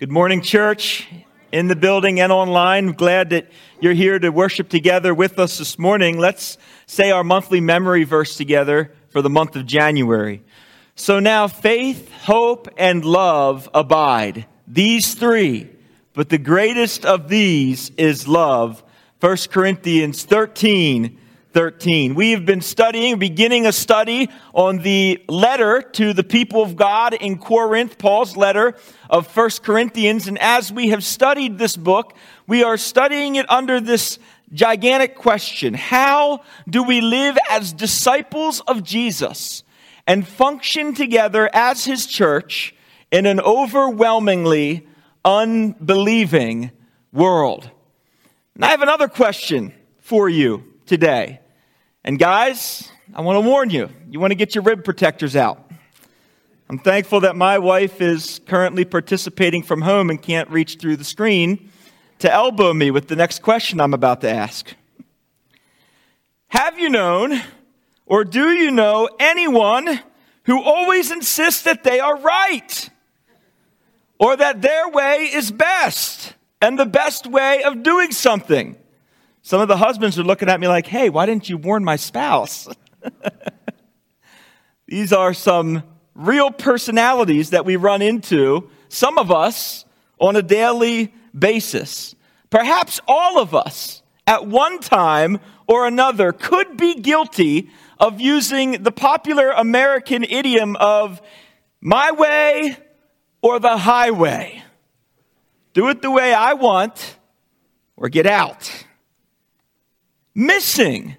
Good morning, church, in the building and online. Glad that you're here to worship together with us this morning. Let's say our monthly memory verse together for the month of January. So now faith, hope, and love abide. These three. But the greatest of these is love. 1 Corinthians 13, 13. We have been studying, beginning a study on the letter to the people of God in Corinth, Paul's letter of First Corinthians. And as we have studied this book, we are studying it under this gigantic question. How do we live as disciples of Jesus and function together as his church in an overwhelmingly unbelieving world? And I have another question for you today. And guys, I want to warn you, you want to get your rib protectors out. I'm thankful that my wife is currently participating from home and can't reach through the screen to elbow me with the next question I'm about to ask. Have you known or do you know anyone who always insists that they are right or that their way is best and the best way of doing something? Some of the husbands are looking at me like, hey, why didn't you warn my spouse? These are some real personalities that we run into, some of us on a daily basis. Perhaps all of us at one time or another could be guilty of using the popular American idiom of my way or the highway. Do it the way I want or get out. Missing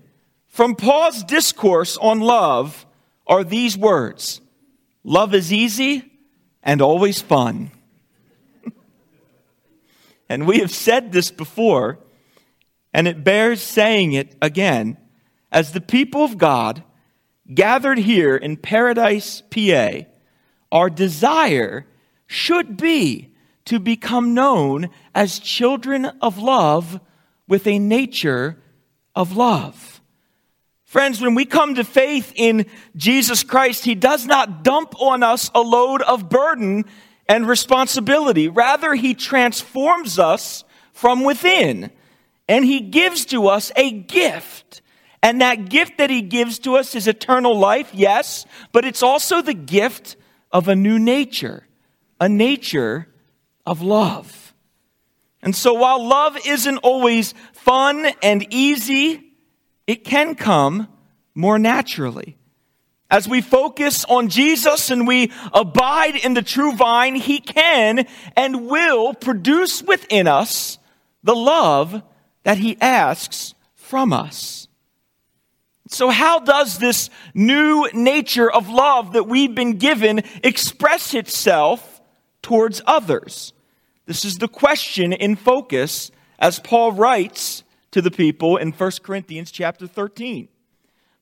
from Paul's discourse on love are these words Love is easy and always fun. and we have said this before, and it bears saying it again. As the people of God gathered here in Paradise, PA, our desire should be to become known as children of love with a nature of love. Friends, when we come to faith in Jesus Christ, He does not dump on us a load of burden and responsibility. Rather, He transforms us from within and He gives to us a gift. And that gift that He gives to us is eternal life, yes, but it's also the gift of a new nature, a nature of love. And so while love isn't always fun and easy, it can come more naturally. As we focus on Jesus and we abide in the true vine, He can and will produce within us the love that He asks from us. So, how does this new nature of love that we've been given express itself towards others? This is the question in focus as Paul writes to the people in 1 Corinthians chapter 13.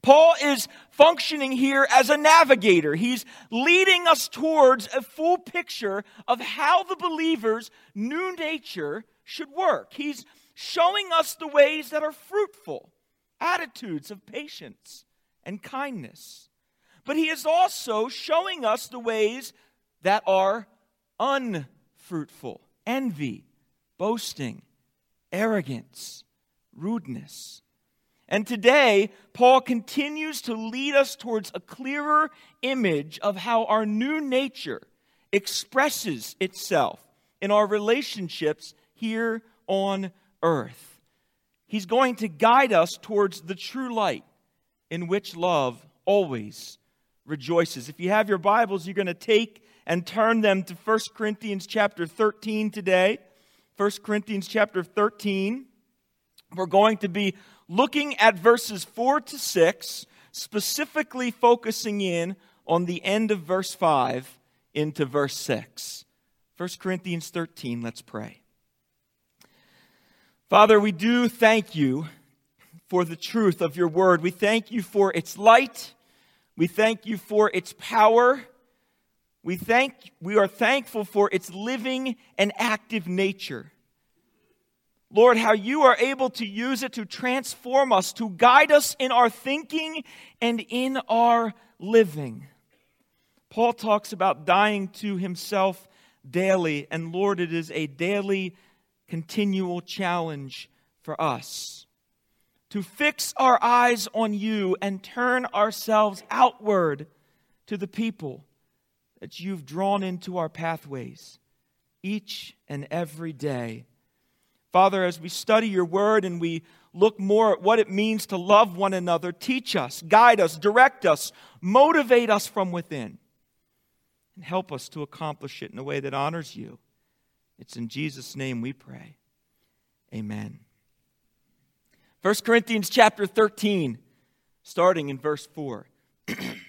Paul is functioning here as a navigator. He's leading us towards a full picture of how the believer's new nature should work. He's showing us the ways that are fruitful, attitudes of patience and kindness. But he is also showing us the ways that are unfruitful envy, boasting, arrogance, rudeness. And today, Paul continues to lead us towards a clearer image of how our new nature expresses itself in our relationships here on earth. He's going to guide us towards the true light in which love always rejoices. If you have your Bibles, you're going to take and turn them to 1 Corinthians chapter 13 today. 1 Corinthians chapter 13. We're going to be looking at verses 4 to 6, specifically focusing in on the end of verse 5 into verse 6. 1 Corinthians 13, let's pray. Father, we do thank you for the truth of your word. We thank you for its light. We thank you for its power. We, thank, we are thankful for its living and active nature. Lord, how you are able to use it to transform us, to guide us in our thinking and in our living. Paul talks about dying to himself daily. And Lord, it is a daily, continual challenge for us to fix our eyes on you and turn ourselves outward to the people that you've drawn into our pathways each and every day. Father, as we study your word and we look more at what it means to love one another, teach us, guide us, direct us, motivate us from within, and help us to accomplish it in a way that honors you. It's in Jesus' name we pray. Amen. 1 Corinthians chapter 13, starting in verse 4.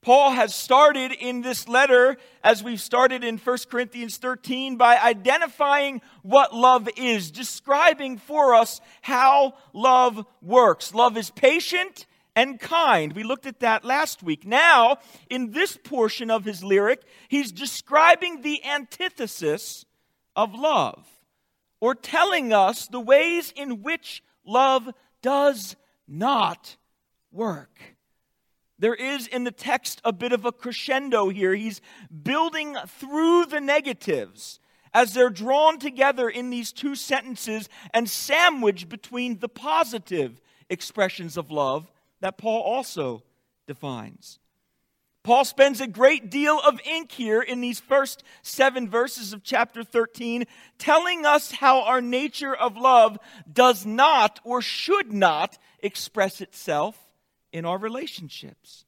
Paul has started in this letter, as we've started in 1 Corinthians 13, by identifying what love is, describing for us how love works. Love is patient and kind. We looked at that last week. Now, in this portion of his lyric, he's describing the antithesis of love, or telling us the ways in which love does not work. There is in the text a bit of a crescendo here. He's building through the negatives as they're drawn together in these two sentences and sandwiched between the positive expressions of love that Paul also defines. Paul spends a great deal of ink here in these first seven verses of chapter 13, telling us how our nature of love does not or should not express itself in our relationships.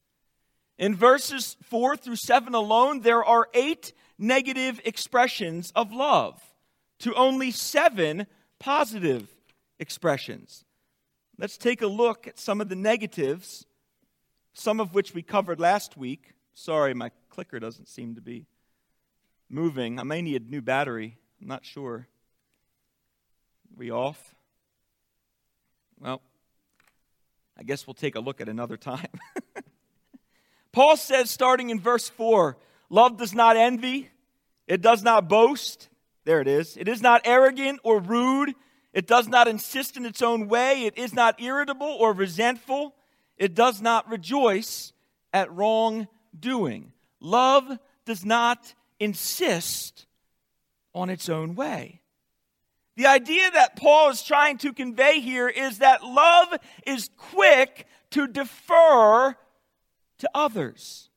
In verses 4 through 7 alone, there are eight negative expressions of love to only seven positive expressions. Let's take a look at some of the negatives, some of which we covered last week. Sorry, my clicker doesn't seem to be moving. I may need a new battery. I'm not sure. Are we off? Well, I guess we'll take a look at another time. Paul says, starting in verse 4, love does not envy, it does not boast. There it is. It is not arrogant or rude. It does not insist in its own way. It is not irritable or resentful. It does not rejoice at wrongdoing. Love does not insist on its own way. The idea that Paul is trying to convey here is that love is quick to defer to others.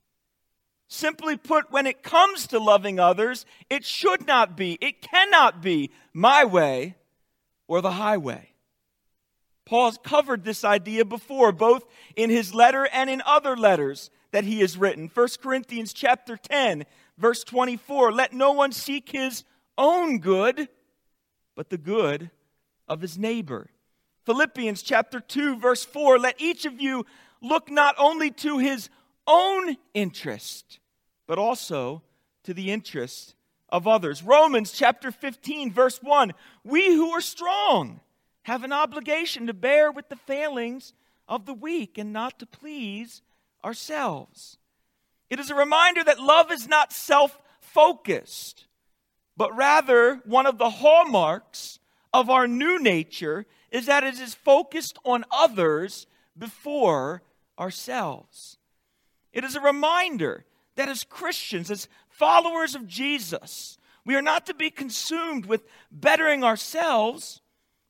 Simply put, when it comes to loving others, it should not be, it cannot be my way or the highway. Paul has covered this idea before, both in his letter and in other letters that he has written. 1 Corinthians chapter 10, verse 24, let no one seek his own good but the good of his neighbor. Philippians chapter 2, verse 4 let each of you look not only to his own interest, but also to the interest of others. Romans chapter 15, verse 1 we who are strong have an obligation to bear with the failings of the weak and not to please ourselves. It is a reminder that love is not self focused but rather one of the hallmarks of our new nature is that it is focused on others before ourselves. It is a reminder that as Christians, as followers of Jesus, we are not to be consumed with bettering ourselves,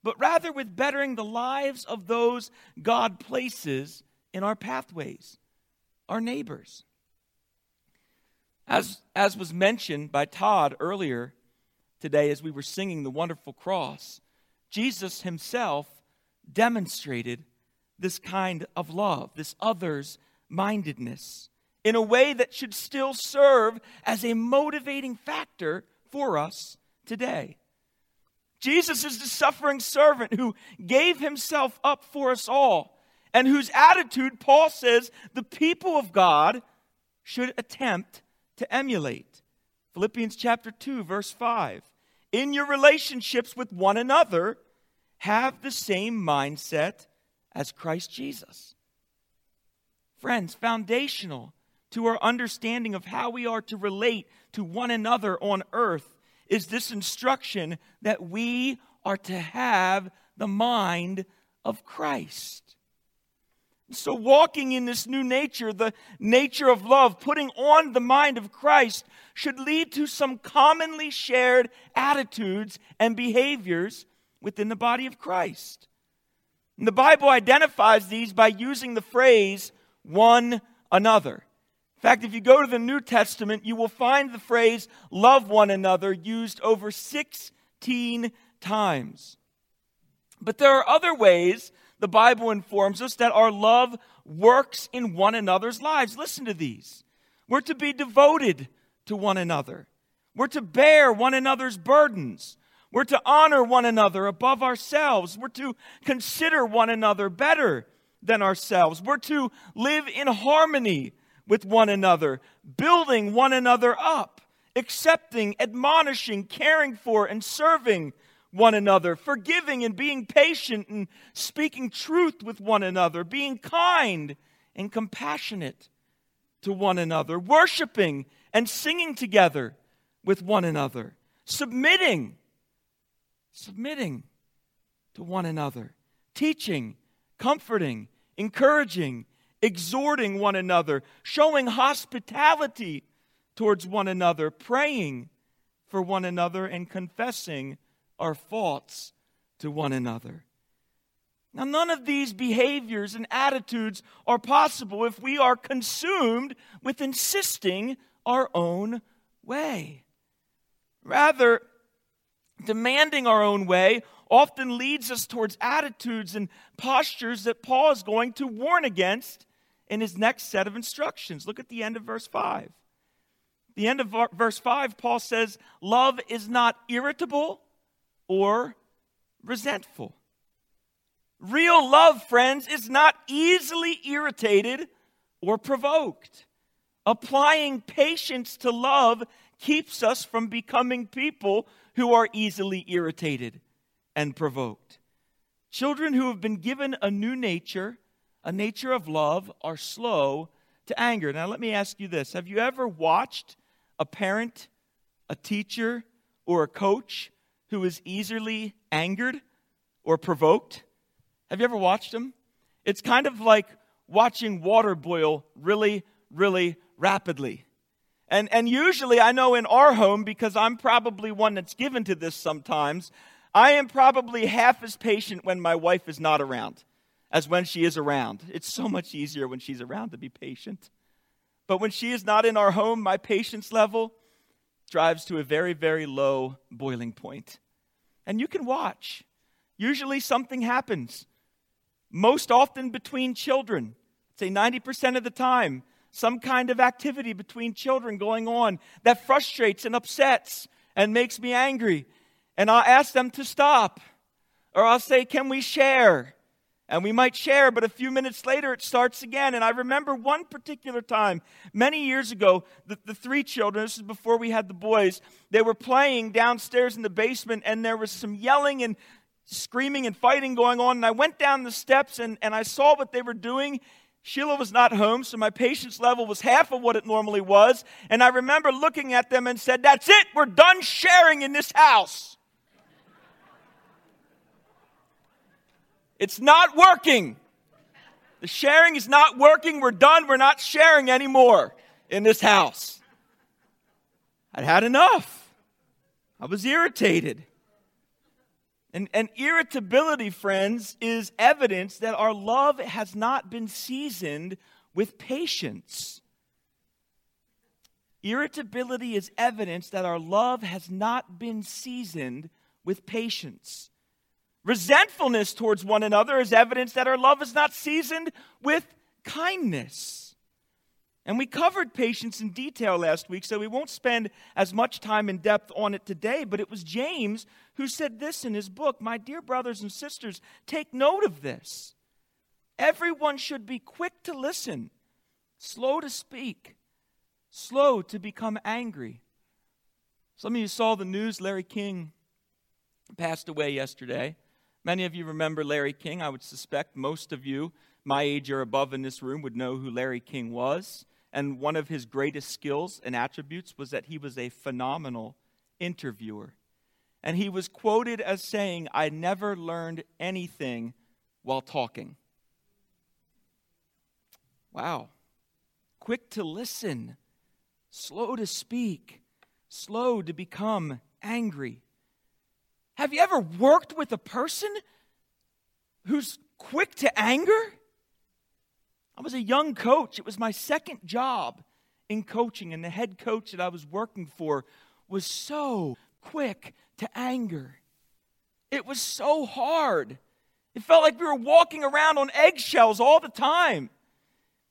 but rather with bettering the lives of those God places in our pathways, our neighbors. As, as was mentioned by Todd earlier today as we were singing the wonderful cross, Jesus himself demonstrated this kind of love, this others mindedness, in a way that should still serve as a motivating factor for us today. Jesus is the suffering servant who gave himself up for us all, and whose attitude, Paul says, the people of God should attempt to emulate. Philippians chapter 2, verse 5. In your relationships with one another, have the same mindset as Christ Jesus. Friends, foundational to our understanding of how we are to relate to one another on earth is this instruction that we are to have the mind of Christ. So, walking in this new nature, the nature of love, putting on the mind of Christ, should lead to some commonly shared attitudes and behaviors within the body of Christ. And the Bible identifies these by using the phrase one another. In fact, if you go to the New Testament, you will find the phrase love one another used over 16 times. But there are other ways the Bible informs us that our love works in one another's lives. Listen to these. We're to be devoted to one another. We're to bear one another's burdens. We're to honor one another above ourselves. We're to consider one another better than ourselves. We're to live in harmony with one another, building one another up, accepting, admonishing, caring for, and serving one another, forgiving and being patient and speaking truth with one another, being kind and compassionate to one another, worshiping and singing together with one another, submitting, submitting to one another, teaching, comforting, encouraging, exhorting one another, showing hospitality towards one another, praying for one another, and confessing our faults to one another. Now, none of these behaviors and attitudes are possible if we are consumed with insisting our own way. Rather, demanding our own way often leads us towards attitudes and postures that Paul is going to warn against in his next set of instructions. Look at the end of verse 5. The end of verse 5, Paul says, Love is not irritable or resentful. Real love, friends, is not easily irritated or provoked. Applying patience to love keeps us from becoming people who are easily irritated and provoked. Children who have been given a new nature, a nature of love, are slow to anger. Now, let me ask you this Have you ever watched a parent, a teacher, or a coach who is easily angered or provoked? Have you ever watched him? It's kind of like watching water boil really, really rapidly. And, and usually, I know in our home, because I'm probably one that's given to this sometimes, I am probably half as patient when my wife is not around as when she is around. It's so much easier when she's around to be patient. But when she is not in our home, my patience level drives to a very, very low boiling point and you can watch. Usually something happens, most often between children. say 90% of the time, some kind of activity between children going on that frustrates and upsets and makes me angry. And I'll ask them to stop. Or I'll say, Can we share? And we might share, but a few minutes later it starts again. And I remember one particular time, many years ago, the, the three children, this is before we had the boys, they were playing downstairs in the basement, and there was some yelling and screaming and fighting going on. And I went down the steps and, and I saw what they were doing. Sheila was not home, so my patience level was half of what it normally was. And I remember looking at them and said, That's it, we're done sharing in this house. It's not working. The sharing is not working. We're done. We're not sharing anymore in this house. I'd had enough. I was irritated. And, and irritability, friends, is evidence that our love has not been seasoned with patience. Irritability is evidence that our love has not been seasoned with patience. Resentfulness towards one another is evidence that our love is not seasoned with kindness. And we covered patience in detail last week, so we won't spend as much time in depth on it today. But it was James who said this in his book My dear brothers and sisters, take note of this. Everyone should be quick to listen, slow to speak, slow to become angry. Some of you saw the news Larry King passed away yesterday Many of you remember Larry King. I would suspect most of you, my age or above in this room, would know who Larry King was. And one of his greatest skills and attributes was that he was a phenomenal interviewer. And he was quoted as saying, I never learned anything while talking. Wow. Quick to listen, slow to speak, slow to become angry. Have you ever worked with a person who's quick to anger? I was a young coach. It was my second job in coaching, and the head coach that I was working for was so quick to anger. It was so hard. It felt like we were walking around on eggshells all the time.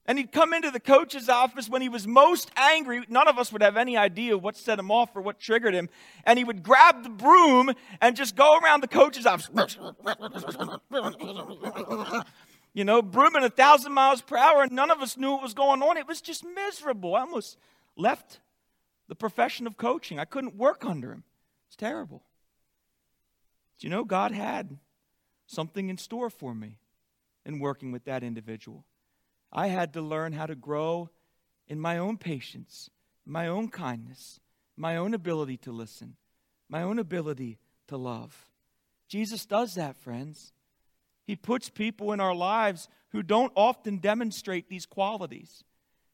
And he'd come into the coach's office when he was most angry. None of us would have any idea what set him off or what triggered him. And he would grab the broom and just go around the coach's office. you know, brooming a thousand miles per hour, and none of us knew what was going on. It was just miserable. I almost left the profession of coaching. I couldn't work under him. It's terrible. Do you know God had something in store for me in working with that individual? I had to learn how to grow in my own patience, my own kindness, my own ability to listen, my own ability to love. Jesus does that, friends. He puts people in our lives who don't often demonstrate these qualities.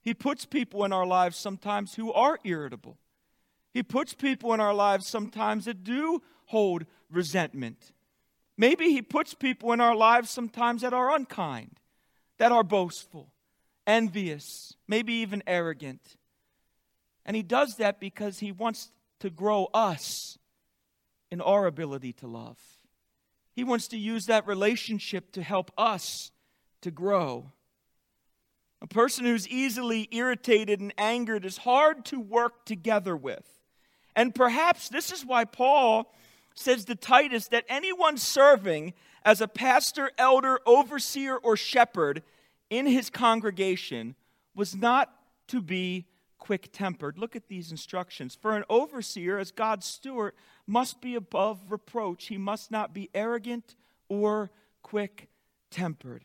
He puts people in our lives sometimes who are irritable. He puts people in our lives sometimes that do hold resentment. Maybe He puts people in our lives sometimes that are unkind that are boastful, envious, maybe even arrogant. And he does that because he wants to grow us in our ability to love. He wants to use that relationship to help us to grow. A person who's easily irritated and angered is hard to work together with. And perhaps this is why Paul says to Titus that anyone serving as a pastor, elder, overseer, or shepherd in his congregation was not to be quick tempered. Look at these instructions. For an overseer, as God's steward, must be above reproach. He must not be arrogant or quick tempered.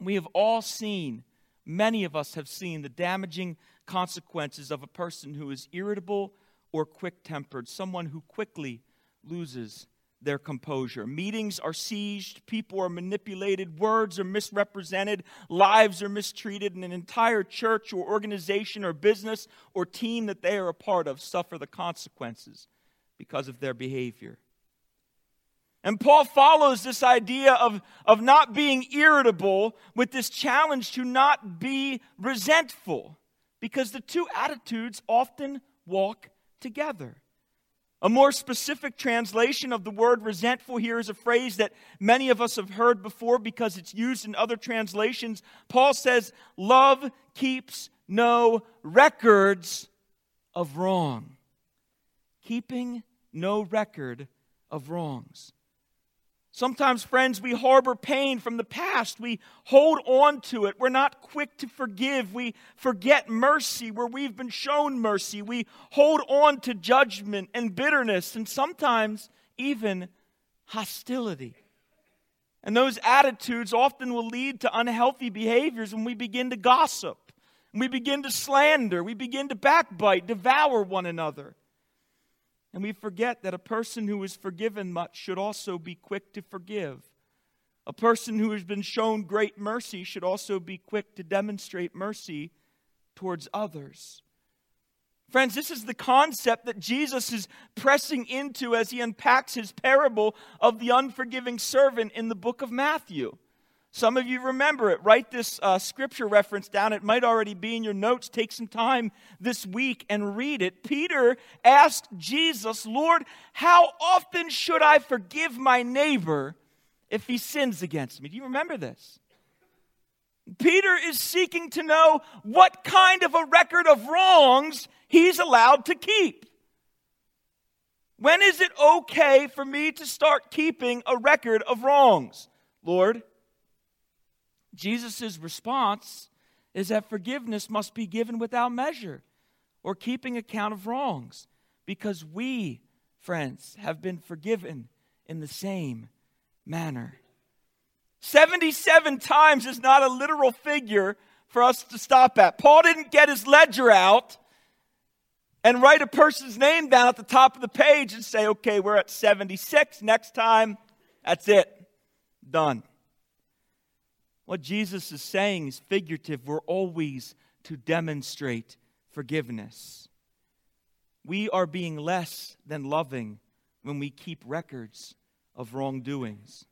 We have all seen, many of us have seen, the damaging consequences of a person who is irritable or quick tempered, someone who quickly loses their composure. Meetings are sieged, people are manipulated, words are misrepresented, lives are mistreated, and an entire church or organization or business or team that they are a part of suffer the consequences because of their behavior. And Paul follows this idea of, of not being irritable with this challenge to not be resentful because the two attitudes often walk together. A more specific translation of the word resentful here is a phrase that many of us have heard before because it's used in other translations. Paul says, Love keeps no records of wrong. Keeping no record of wrongs. Sometimes, friends, we harbor pain from the past. We hold on to it. We're not quick to forgive. We forget mercy where we've been shown mercy. We hold on to judgment and bitterness and sometimes even hostility. And those attitudes often will lead to unhealthy behaviors when we begin to gossip, we begin to slander, we begin to backbite, devour one another. And we forget that a person who is forgiven much should also be quick to forgive. A person who has been shown great mercy should also be quick to demonstrate mercy towards others. Friends, this is the concept that Jesus is pressing into as he unpacks his parable of the unforgiving servant in the book of Matthew. Some of you remember it. Write this uh, scripture reference down. It might already be in your notes. Take some time this week and read it. Peter asked Jesus, Lord, how often should I forgive my neighbor if he sins against me? Do you remember this? Peter is seeking to know what kind of a record of wrongs he's allowed to keep. When is it okay for me to start keeping a record of wrongs? Lord, Jesus' response is that forgiveness must be given without measure or keeping account of wrongs because we, friends, have been forgiven in the same manner. 77 times is not a literal figure for us to stop at. Paul didn't get his ledger out and write a person's name down at the top of the page and say, okay, we're at 76. Next time, that's it. Done. What Jesus is saying is figurative. We're always to demonstrate forgiveness. We are being less than loving when we keep records of wrongdoings.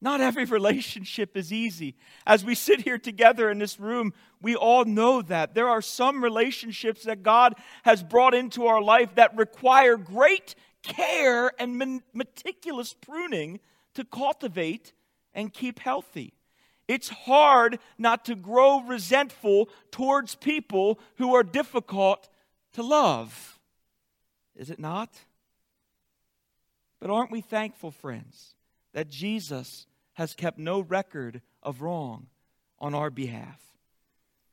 Not every relationship is easy. As we sit here together in this room, we all know that. There are some relationships that God has brought into our life that require great care and meticulous pruning to cultivate and keep healthy. It's hard not to grow resentful towards people who are difficult to love. Is it not? But aren't we thankful, friends, that Jesus has kept no record of wrong on our behalf?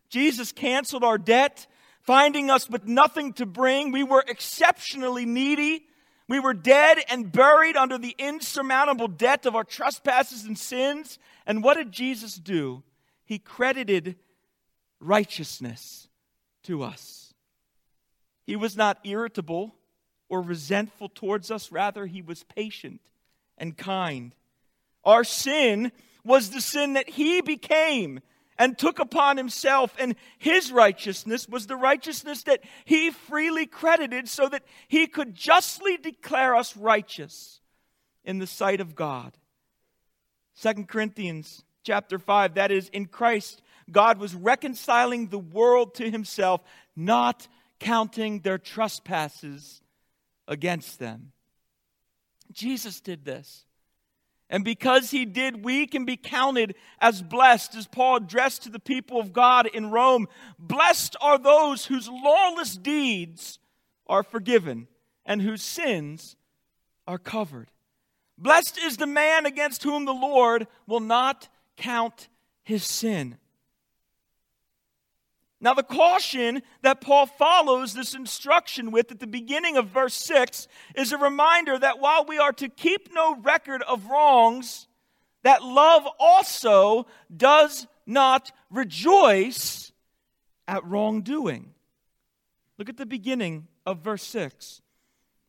Jesus canceled our debt, finding us with nothing to bring. We were exceptionally needy. We were dead and buried under the insurmountable debt of our trespasses and sins. And what did Jesus do? He credited righteousness to us. He was not irritable or resentful towards us, rather, he was patient and kind. Our sin was the sin that he became and took upon himself, and his righteousness was the righteousness that he freely credited so that he could justly declare us righteous in the sight of God. 2 Corinthians chapter 5 that is in Christ God was reconciling the world to himself not counting their trespasses against them. Jesus did this. And because he did, we can be counted as blessed, as Paul addressed to the people of God in Rome. Blessed are those whose lawless deeds are forgiven and whose sins are covered. Blessed is the man against whom the Lord will not count his sin. Now, the caution that Paul follows this instruction with at the beginning of verse 6 is a reminder that while we are to keep no record of wrongs, that love also does not rejoice at wrongdoing. Look at the beginning of verse 6.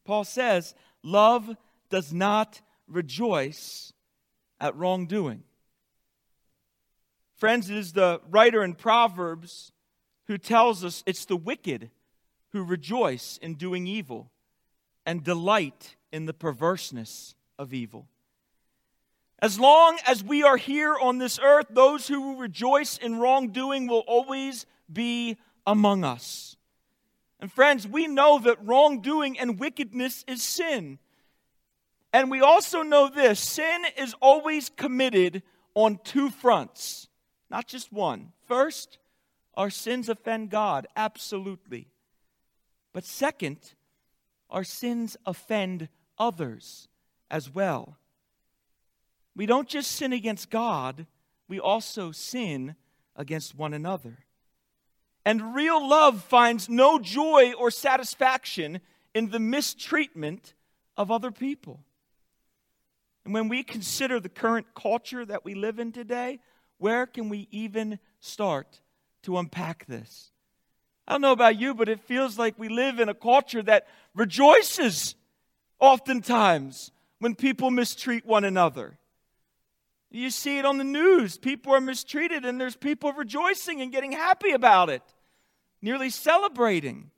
Paul says, Love does not rejoice at wrongdoing. Friends, it is the writer in Proverbs who tells us it's the wicked who rejoice in doing evil and delight in the perverseness of evil. As long as we are here on this earth, those who rejoice in wrongdoing will always be among us. And friends, we know that wrongdoing and wickedness is sin. And we also know this sin is always committed on two fronts, not just one. First, our sins offend God, absolutely. But second, our sins offend others as well. We don't just sin against God, we also sin against one another. And real love finds no joy or satisfaction in the mistreatment of other people. And when we consider the current culture that we live in today, where can we even start to unpack this. I don't know about you, but it feels like we live in a culture that rejoices oftentimes when people mistreat one another. You see it on the news. People are mistreated, and there's people rejoicing and getting happy about it, nearly celebrating.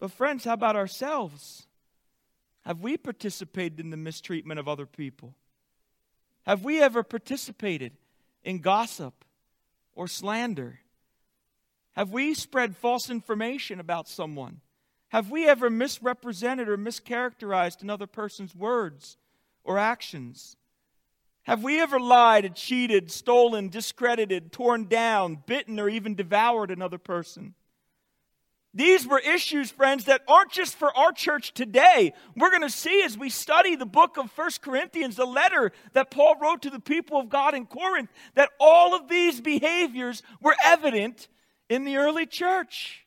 But, friends, how about ourselves? Have we participated in the mistreatment of other people? Have we ever participated in gossip or slander? Have we spread false information about someone? Have we ever misrepresented or mischaracterized another person's words or actions? Have we ever lied, cheated, stolen, discredited, torn down, bitten, or even devoured another person? These were issues, friends, that aren't just for our church today. We're going to see as we study the book of First Corinthians, the letter that Paul wrote to the people of God in Corinth, that all of these behaviors were evident in the early church.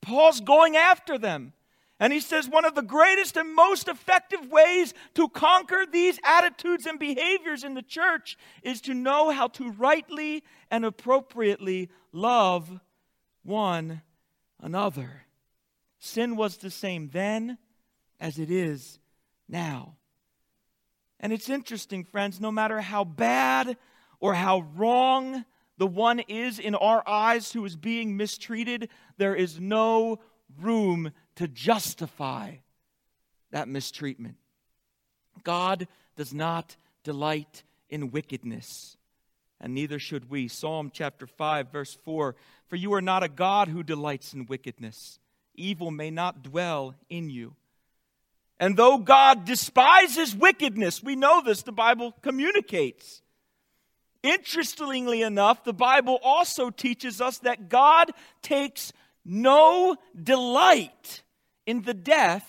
Paul's going after them. And he says one of the greatest and most effective ways to conquer these attitudes and behaviors in the church is to know how to rightly and appropriately love one another. Sin was the same then as it is now. And it's interesting, friends, no matter how bad or how wrong the one is in our eyes who is being mistreated, there is no room to justify that mistreatment. God does not delight in wickedness, and neither should we. Psalm chapter 5, verse 4 For you are not a God who delights in wickedness, evil may not dwell in you. And though God despises wickedness, we know this, the Bible communicates. Interestingly enough, the Bible also teaches us that God takes no delight in the death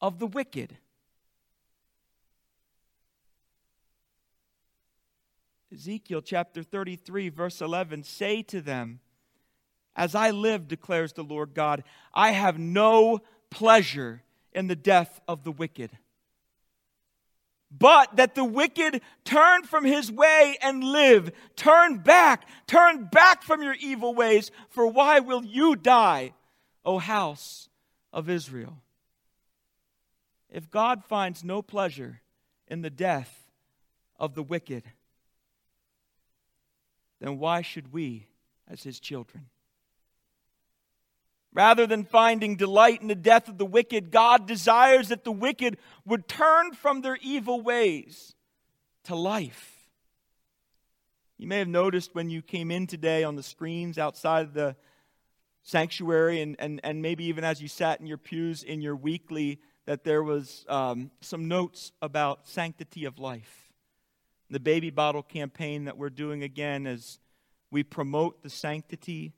of the wicked. Ezekiel chapter 33, verse 11 Say to them, As I live, declares the Lord God, I have no pleasure in the death of the wicked. But that the wicked turn from his way and live. Turn back. Turn back from your evil ways. For why will you die, O house of Israel? If God finds no pleasure in the death of the wicked, then why should we, as his children? Rather than finding delight in the death of the wicked, God desires that the wicked would turn from their evil ways to life. You may have noticed when you came in today on the screens outside the sanctuary, and, and, and maybe even as you sat in your pews in your weekly, that there was um, some notes about sanctity of life. The baby bottle campaign that we're doing again as we promote the sanctity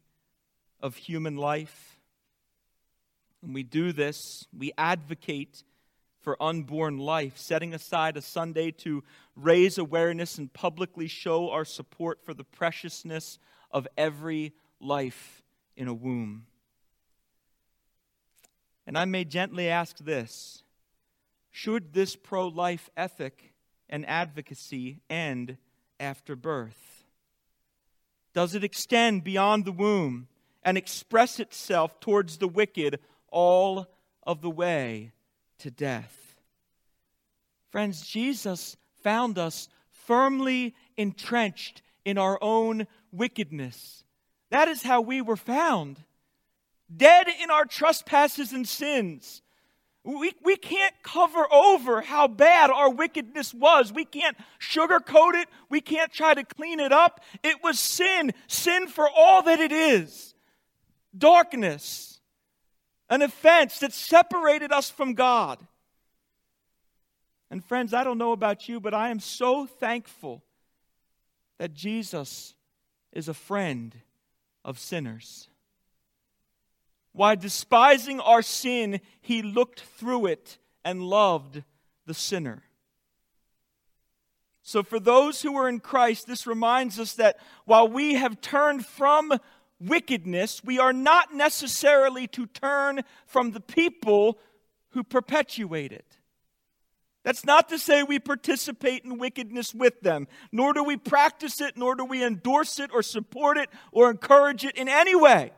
of human life when we do this, we advocate for unborn life, setting aside a Sunday to raise awareness and publicly show our support for the preciousness of every life in a womb. And I may gently ask this Should this pro life ethic and advocacy end after birth? Does it extend beyond the womb and express itself towards the wicked all of the way to death. Friends, Jesus found us firmly entrenched in our own wickedness. That is how we were found. Dead in our trespasses and sins. We, we can't cover over how bad our wickedness was. We can't sugarcoat it. We can't try to clean it up. It was sin, sin for all that it is darkness an offense that separated us from God. And friends, I don't know about you, but I am so thankful that Jesus is a friend of sinners. Why, despising our sin, he looked through it and loved the sinner. So, for those who are in Christ, this reminds us that while we have turned from wickedness, we are not necessarily to turn from the people who perpetuate it. That's not to say we participate in wickedness with them, nor do we practice it, nor do we endorse it or support it or encourage it in any way.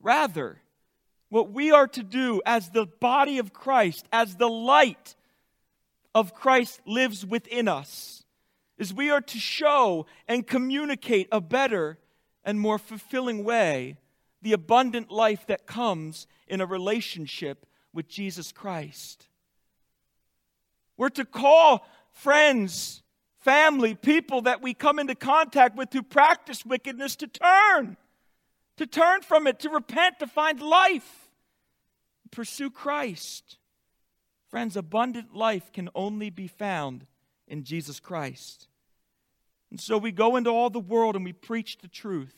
Rather, what we are to do as the body of Christ, as the light of Christ lives within us, is we are to show and communicate a better and more fulfilling way the abundant life that comes in a relationship with Jesus Christ. We're to call friends, family, people that we come into contact with who practice wickedness to turn, to turn from it, to repent, to find life, pursue Christ. Friends, abundant life can only be found in Jesus Christ. And so we go into all the world and we preach the truth,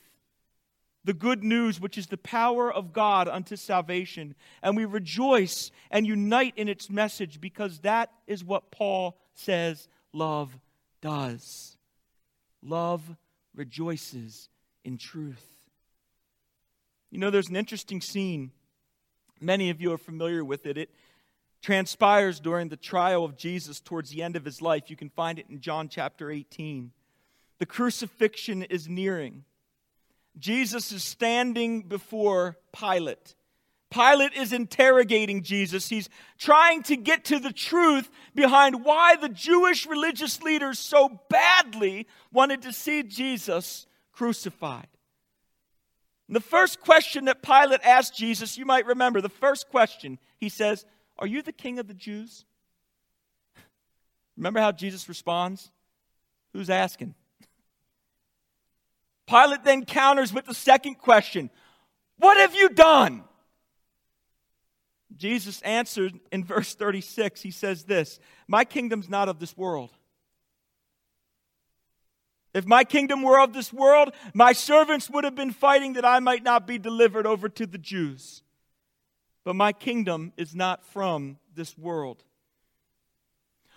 the good news, which is the power of God unto salvation. And we rejoice and unite in its message because that is what Paul says love does. Love rejoices in truth. You know, there's an interesting scene Many of you are familiar with it. It transpires during the trial of Jesus towards the end of his life. You can find it in John chapter 18. The crucifixion is nearing. Jesus is standing before Pilate. Pilate is interrogating Jesus. He's trying to get to the truth behind why the Jewish religious leaders so badly wanted to see Jesus crucified. The first question that Pilate asked Jesus, you might remember, the first question, he says, Are you the king of the Jews? Remember how Jesus responds? Who's asking? Pilate then counters with the second question What have you done? Jesus answered in verse 36. He says this My kingdom's not of this world. If my kingdom were of this world, my servants would have been fighting that I might not be delivered over to the Jews. But my kingdom is not from this world.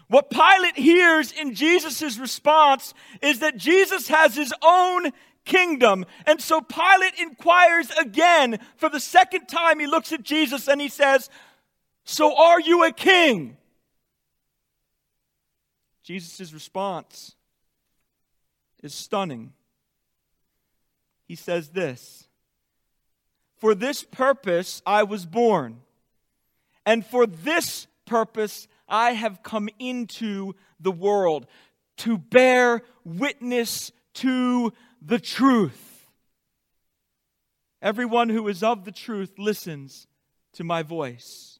What Pilate hears in Jesus' response is that Jesus has his own kingdom. And so Pilate inquires again for the second time. He looks at Jesus and he says, So are you a king? Jesus' response is stunning. He says this For this purpose I was born, and for this purpose I have come into the world to bear witness to the truth. Everyone who is of the truth listens to my voice.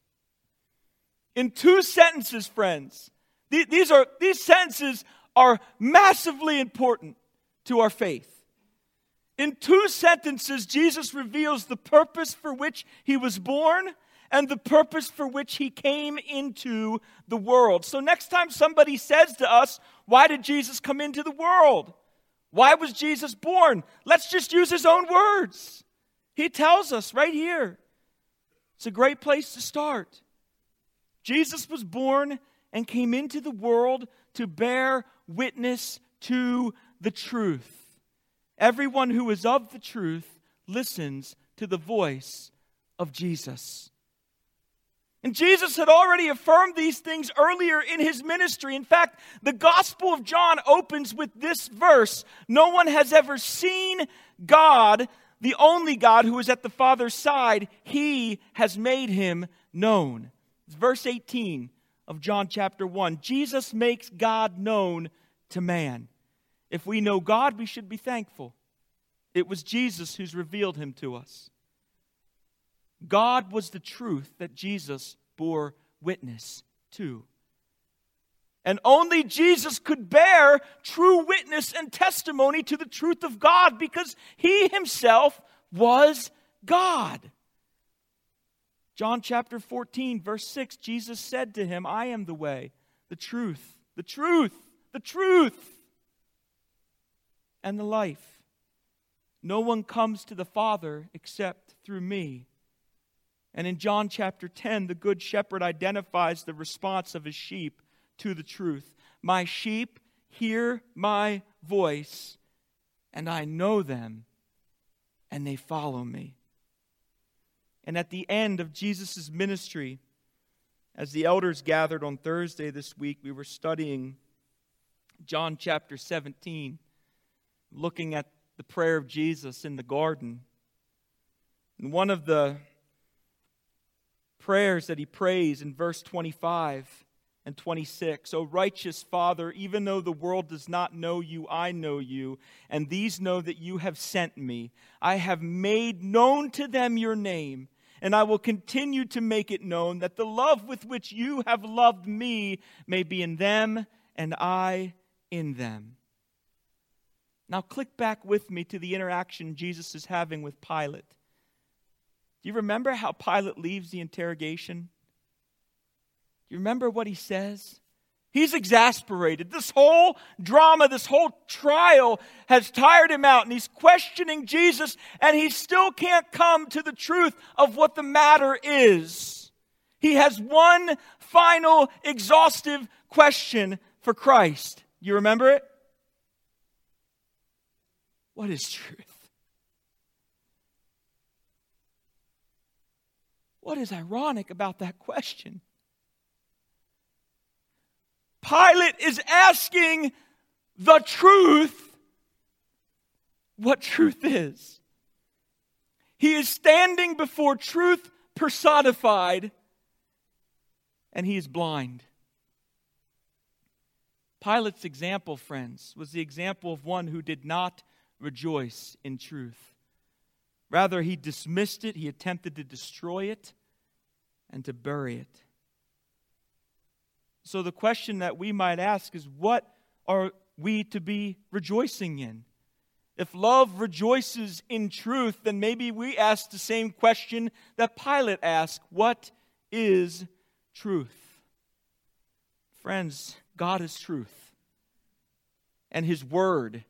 In two sentences, friends, these, are, these sentences are massively important to our faith. In two sentences, Jesus reveals the purpose for which he was born and the purpose for which he came into the world. So, next time somebody says to us, Why did Jesus come into the world? Why was Jesus born? Let's just use his own words. He tells us right here. It's a great place to start. Jesus was born and came into the world to bear witness to the truth. Everyone who is of the truth listens to the voice of Jesus. And Jesus had already affirmed these things earlier in his ministry. In fact, the Gospel of John opens with this verse No one has ever seen God, the only God who is at the Father's side. He has made him known. It's verse 18 of John chapter 1. Jesus makes God known to man. If we know God, we should be thankful. It was Jesus who's revealed him to us. God was the truth that Jesus bore witness to. And only Jesus could bear true witness and testimony to the truth of God because he himself was God. John chapter 14, verse 6, Jesus said to him, I am the way, the truth, the truth, the truth, and the life. No one comes to the Father except through me. And in John chapter 10, the Good Shepherd identifies the response of his sheep to the truth. My sheep hear my voice, and I know them, and they follow me. And at the end of Jesus' ministry, as the elders gathered on Thursday this week, we were studying John chapter 17, looking at the prayer of Jesus in the garden. And one of the prayers that he prays in verse 25 and 26. O righteous Father, even though the world does not know you, I know you, and these know that you have sent me. I have made known to them your name, and I will continue to make it known that the love with which you have loved me may be in them and I in them. Now, click back with me to the interaction Jesus is having with Pilate. Do you remember how Pilate leaves the interrogation? Do you remember what he says? He's exasperated. This whole drama, this whole trial has tired him out, and he's questioning Jesus, and he still can't come to the truth of what the matter is. He has one final, exhaustive question for Christ. You remember it? What is truth? What is ironic about that question? Pilate is asking the truth what truth is. He is standing before truth personified, and he is blind. Pilate's example, friends, was the example of one who did not rejoice in truth. Rather, he dismissed it, he attempted to destroy it, and to bury it. So, the question that we might ask is what are we to be rejoicing in? If love rejoices in truth, then maybe we ask the same question that Pilate asked What is truth? Friends, God is truth, and His Word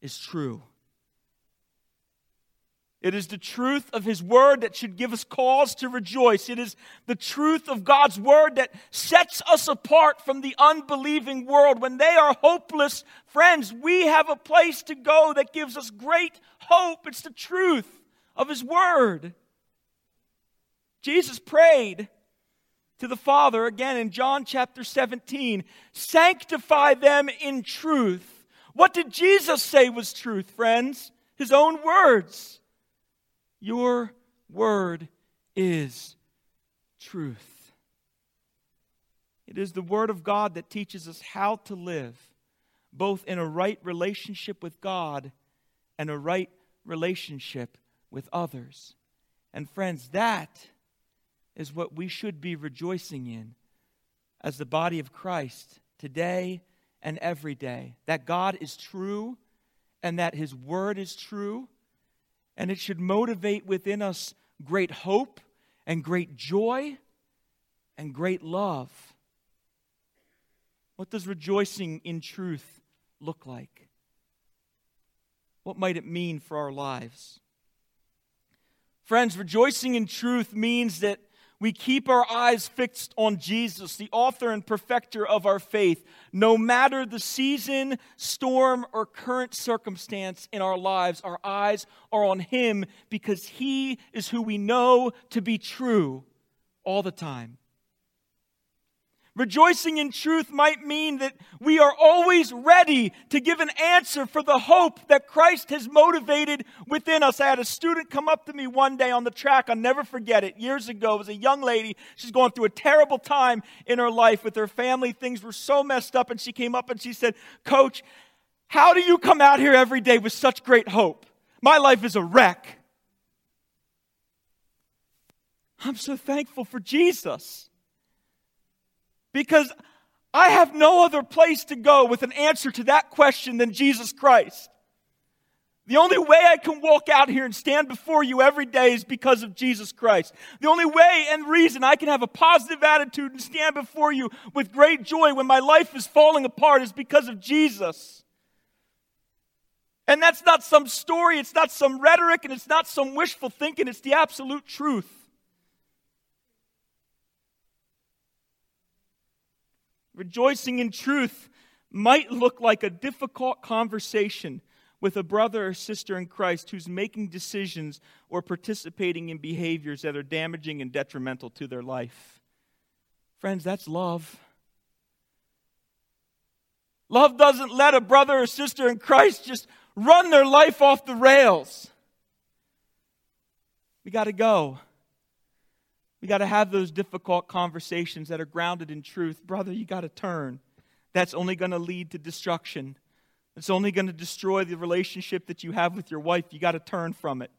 is true. It is the truth of His Word that should give us cause to rejoice. It is the truth of God's Word that sets us apart from the unbelieving world. When they are hopeless, friends, we have a place to go that gives us great hope. It's the truth of His Word. Jesus prayed to the Father again in John chapter 17 sanctify them in truth. What did Jesus say was truth, friends? His own words. Your word is truth. It is the word of God that teaches us how to live, both in a right relationship with God and a right relationship with others. And friends, that is what we should be rejoicing in as the body of Christ today and every day. That God is true and that His Word is true and it should motivate within us great hope and great joy and great love. What does rejoicing in truth look like? What might it mean for our lives? Friends, rejoicing in truth means that we keep our eyes fixed on Jesus, the author and perfecter of our faith, no matter the season, storm, or current circumstance in our lives. Our eyes are on Him because He is who we know to be true all the time. Rejoicing in truth might mean that we are always ready to give an answer for the hope that Christ has motivated within us. I had a student come up to me one day on the track, I'll never forget it. Years ago, it was a young lady. She's going through a terrible time in her life with her family. Things were so messed up, and she came up and she said, Coach, how do you come out here every day with such great hope? My life is a wreck. I'm so thankful for Jesus. Because I have no other place to go with an answer to that question than Jesus Christ. The only way I can walk out here and stand before you every day is because of Jesus Christ. The only way and reason I can have a positive attitude and stand before you with great joy when my life is falling apart is because of Jesus. And that's not some story, it's not some rhetoric, and it's not some wishful thinking, it's the absolute truth. Rejoicing in truth might look like a difficult conversation with a brother or sister in Christ who's making decisions or participating in behaviors that are damaging and detrimental to their life. Friends, that's love. Love doesn't let a brother or sister in Christ just run their life off the rails. We got to go. We got to have those difficult conversations that are grounded in truth. Brother, you got to turn. That's only going to lead to destruction. It's only going to destroy the relationship that you have with your wife. You got to turn from it.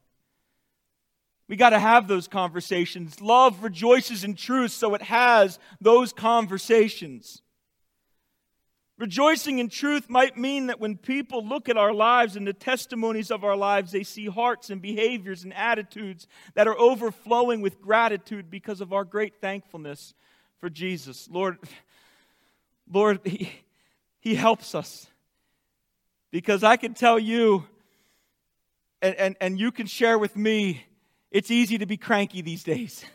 We got to have those conversations. Love rejoices in truth, so it has those conversations. Rejoicing in truth might mean that when people look at our lives and the testimonies of our lives, they see hearts and behaviors and attitudes that are overflowing with gratitude because of our great thankfulness for Jesus. Lord, Lord, He, he helps us. Because I can tell you, and, and, and you can share with me, it's easy to be cranky these days.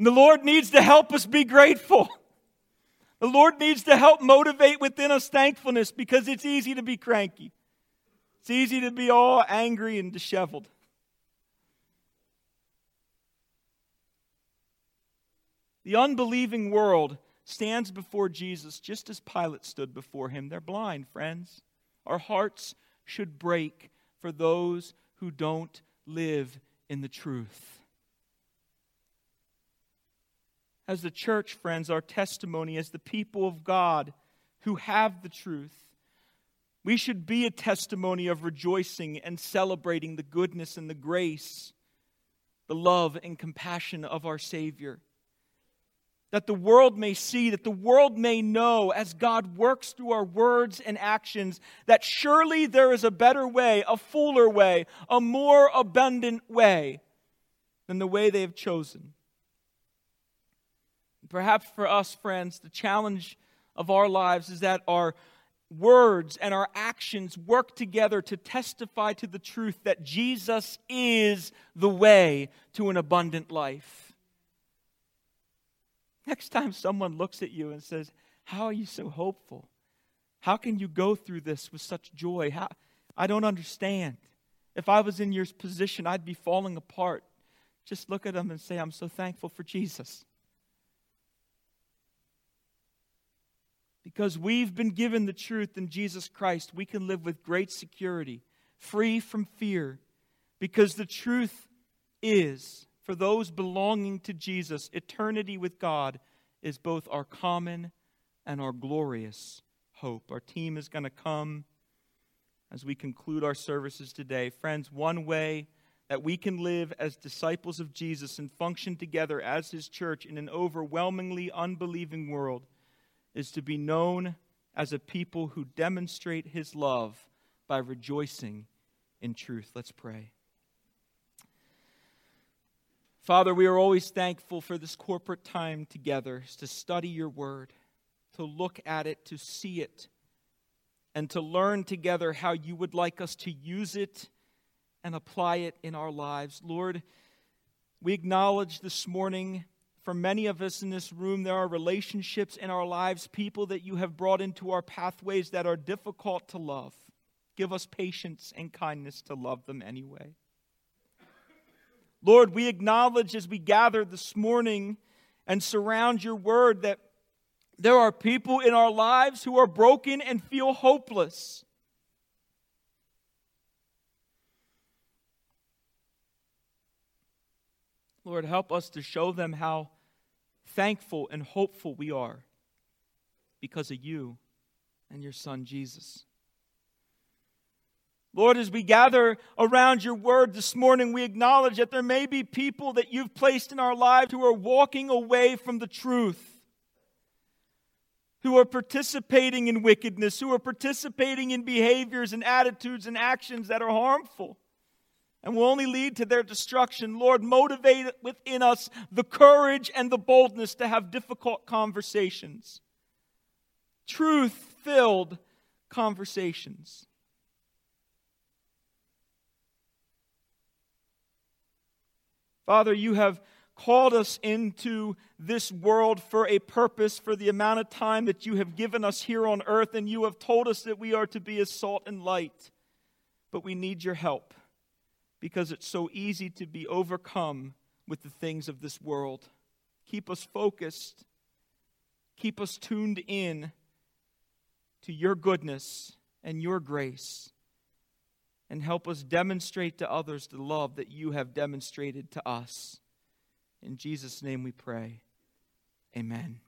And the Lord needs to help us be grateful. The Lord needs to help motivate within us thankfulness because it's easy to be cranky. It's easy to be all angry and disheveled. The unbelieving world stands before Jesus just as Pilate stood before him. They're blind, friends. Our hearts should break for those who don't live in the truth. As the church, friends, our testimony as the people of God who have the truth, we should be a testimony of rejoicing and celebrating the goodness and the grace, the love and compassion of our Savior that the world may see, that the world may know as God works through our words and actions, that surely there is a better way, a fuller way, a more abundant way than the way they have chosen. Perhaps for us, friends, the challenge of our lives is that our words and our actions work together to testify to the truth that Jesus is the way to an abundant life. Next time someone looks at you and says, How are you so hopeful? How can you go through this with such joy? How, I don't understand. If I was in your position, I'd be falling apart. Just look at them and say, I'm so thankful for Jesus. Because we've been given the truth in Jesus Christ, we can live with great security, free from fear, because the truth is for those belonging to Jesus, eternity with God is both our common and our glorious hope. Our team is going to come as we conclude our services today. Friends, one way that we can live as disciples of Jesus and function together as his church in an overwhelmingly unbelieving world is to be known as a people who demonstrate his love by rejoicing in truth. Let's pray. Father, we are always thankful for this corporate time together to study your word, to look at it, to see it, and to learn together how you would like us to use it and apply it in our lives. Lord, we acknowledge this morning for many of us in this room, there are relationships in our lives, people that you have brought into our pathways that are difficult to love. Give us patience and kindness to love them anyway. Lord, we acknowledge as we gather this morning and surround your word that there are people in our lives who are broken and feel hopeless. Lord, help us to show them how thankful and hopeful we are because of you and your Son, Jesus. Lord, as we gather around your word this morning, we acknowledge that there may be people that you've placed in our lives who are walking away from the truth, who are participating in wickedness, who are participating in behaviors and attitudes and actions that are harmful and will only lead to their destruction. Lord, motivate within us the courage and the boldness to have difficult conversations, truth filled conversations. Father, you have called us into this world for a purpose, for the amount of time that you have given us here on earth, and you have told us that we are to be as salt and light. But we need your help because it's so easy to be overcome with the things of this world. Keep us focused, keep us tuned in to your goodness and your grace and help us demonstrate to others the love that you have demonstrated to us. In Jesus' name we pray. Amen.